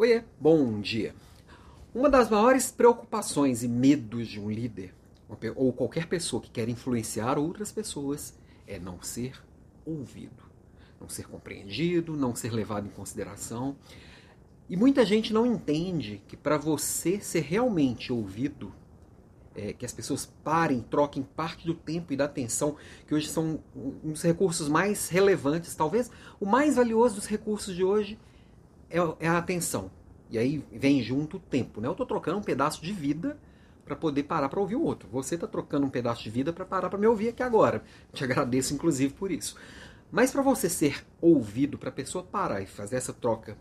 Oiê, bom dia. Uma das maiores preocupações e medos de um líder, ou qualquer pessoa que quer influenciar outras pessoas, é não ser ouvido, não ser compreendido, não ser levado em consideração. E muita gente não entende que para você ser realmente ouvido, é, que as pessoas parem, troquem parte do tempo e da atenção, que hoje são um dos recursos mais relevantes, talvez o mais valioso dos recursos de hoje, é, é a atenção. E aí vem junto o tempo. Né? Eu estou trocando um pedaço de vida para poder parar para ouvir o outro. Você está trocando um pedaço de vida para parar para me ouvir aqui agora. Te agradeço, inclusive, por isso. Mas para você ser ouvido, para a pessoa parar e fazer essa troca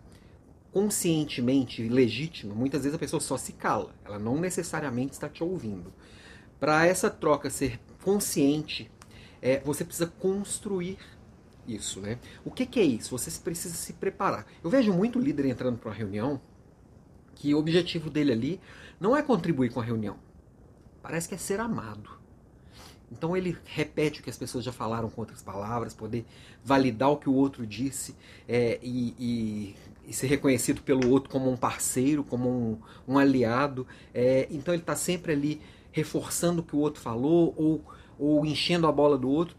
conscientemente e legítima, muitas vezes a pessoa só se cala. Ela não necessariamente está te ouvindo. Para essa troca ser consciente, é, você precisa construir isso, né? O que, que é isso? Você precisa se preparar. Eu vejo muito líder entrando para uma reunião que o objetivo dele ali não é contribuir com a reunião. Parece que é ser amado. Então ele repete o que as pessoas já falaram com outras palavras, poder validar o que o outro disse é, e, e, e, ser reconhecido pelo outro como um parceiro, como um, um aliado. É, então ele está sempre ali reforçando o que o outro falou ou, ou enchendo a bola do outro.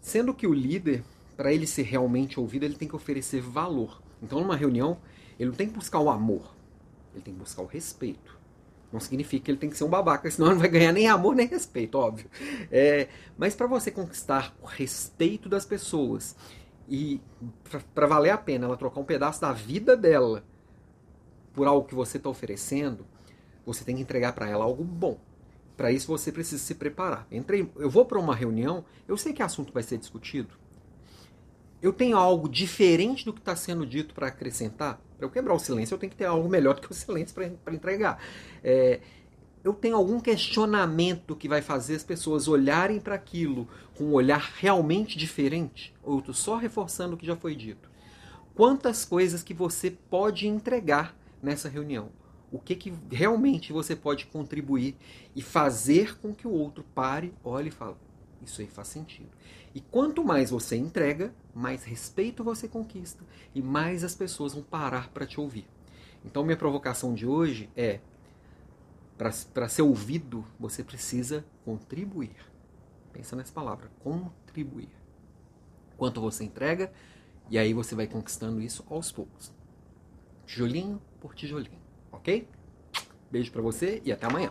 Sendo que o líder, para ele ser realmente ouvido, ele tem que oferecer valor. Então, numa reunião, ele não tem que buscar o amor, ele tem que buscar o respeito. Não significa que ele tem que ser um babaca, senão ele não vai ganhar nem amor nem respeito, óbvio. É, mas para você conquistar o respeito das pessoas e para valer a pena ela trocar um pedaço da vida dela por algo que você está oferecendo, você tem que entregar para ela algo bom. Para isso você precisa se preparar. Entrei, eu vou para uma reunião, eu sei que assunto vai ser discutido, eu tenho algo diferente do que está sendo dito para acrescentar, para eu quebrar o silêncio, eu tenho que ter algo melhor do que o silêncio para entregar. É, eu tenho algum questionamento que vai fazer as pessoas olharem para aquilo com um olhar realmente diferente? Ou eu estou só reforçando o que já foi dito? Quantas coisas que você pode entregar nessa reunião? O que, que realmente você pode contribuir e fazer com que o outro pare, olhe e fale: Isso aí faz sentido. E quanto mais você entrega, mais respeito você conquista e mais as pessoas vão parar para te ouvir. Então, minha provocação de hoje é: para ser ouvido, você precisa contribuir. Pensa nessa palavra: contribuir. Quanto você entrega, e aí você vai conquistando isso aos poucos. Tijolinho por tijolinho, ok? Beijo para você e até amanhã.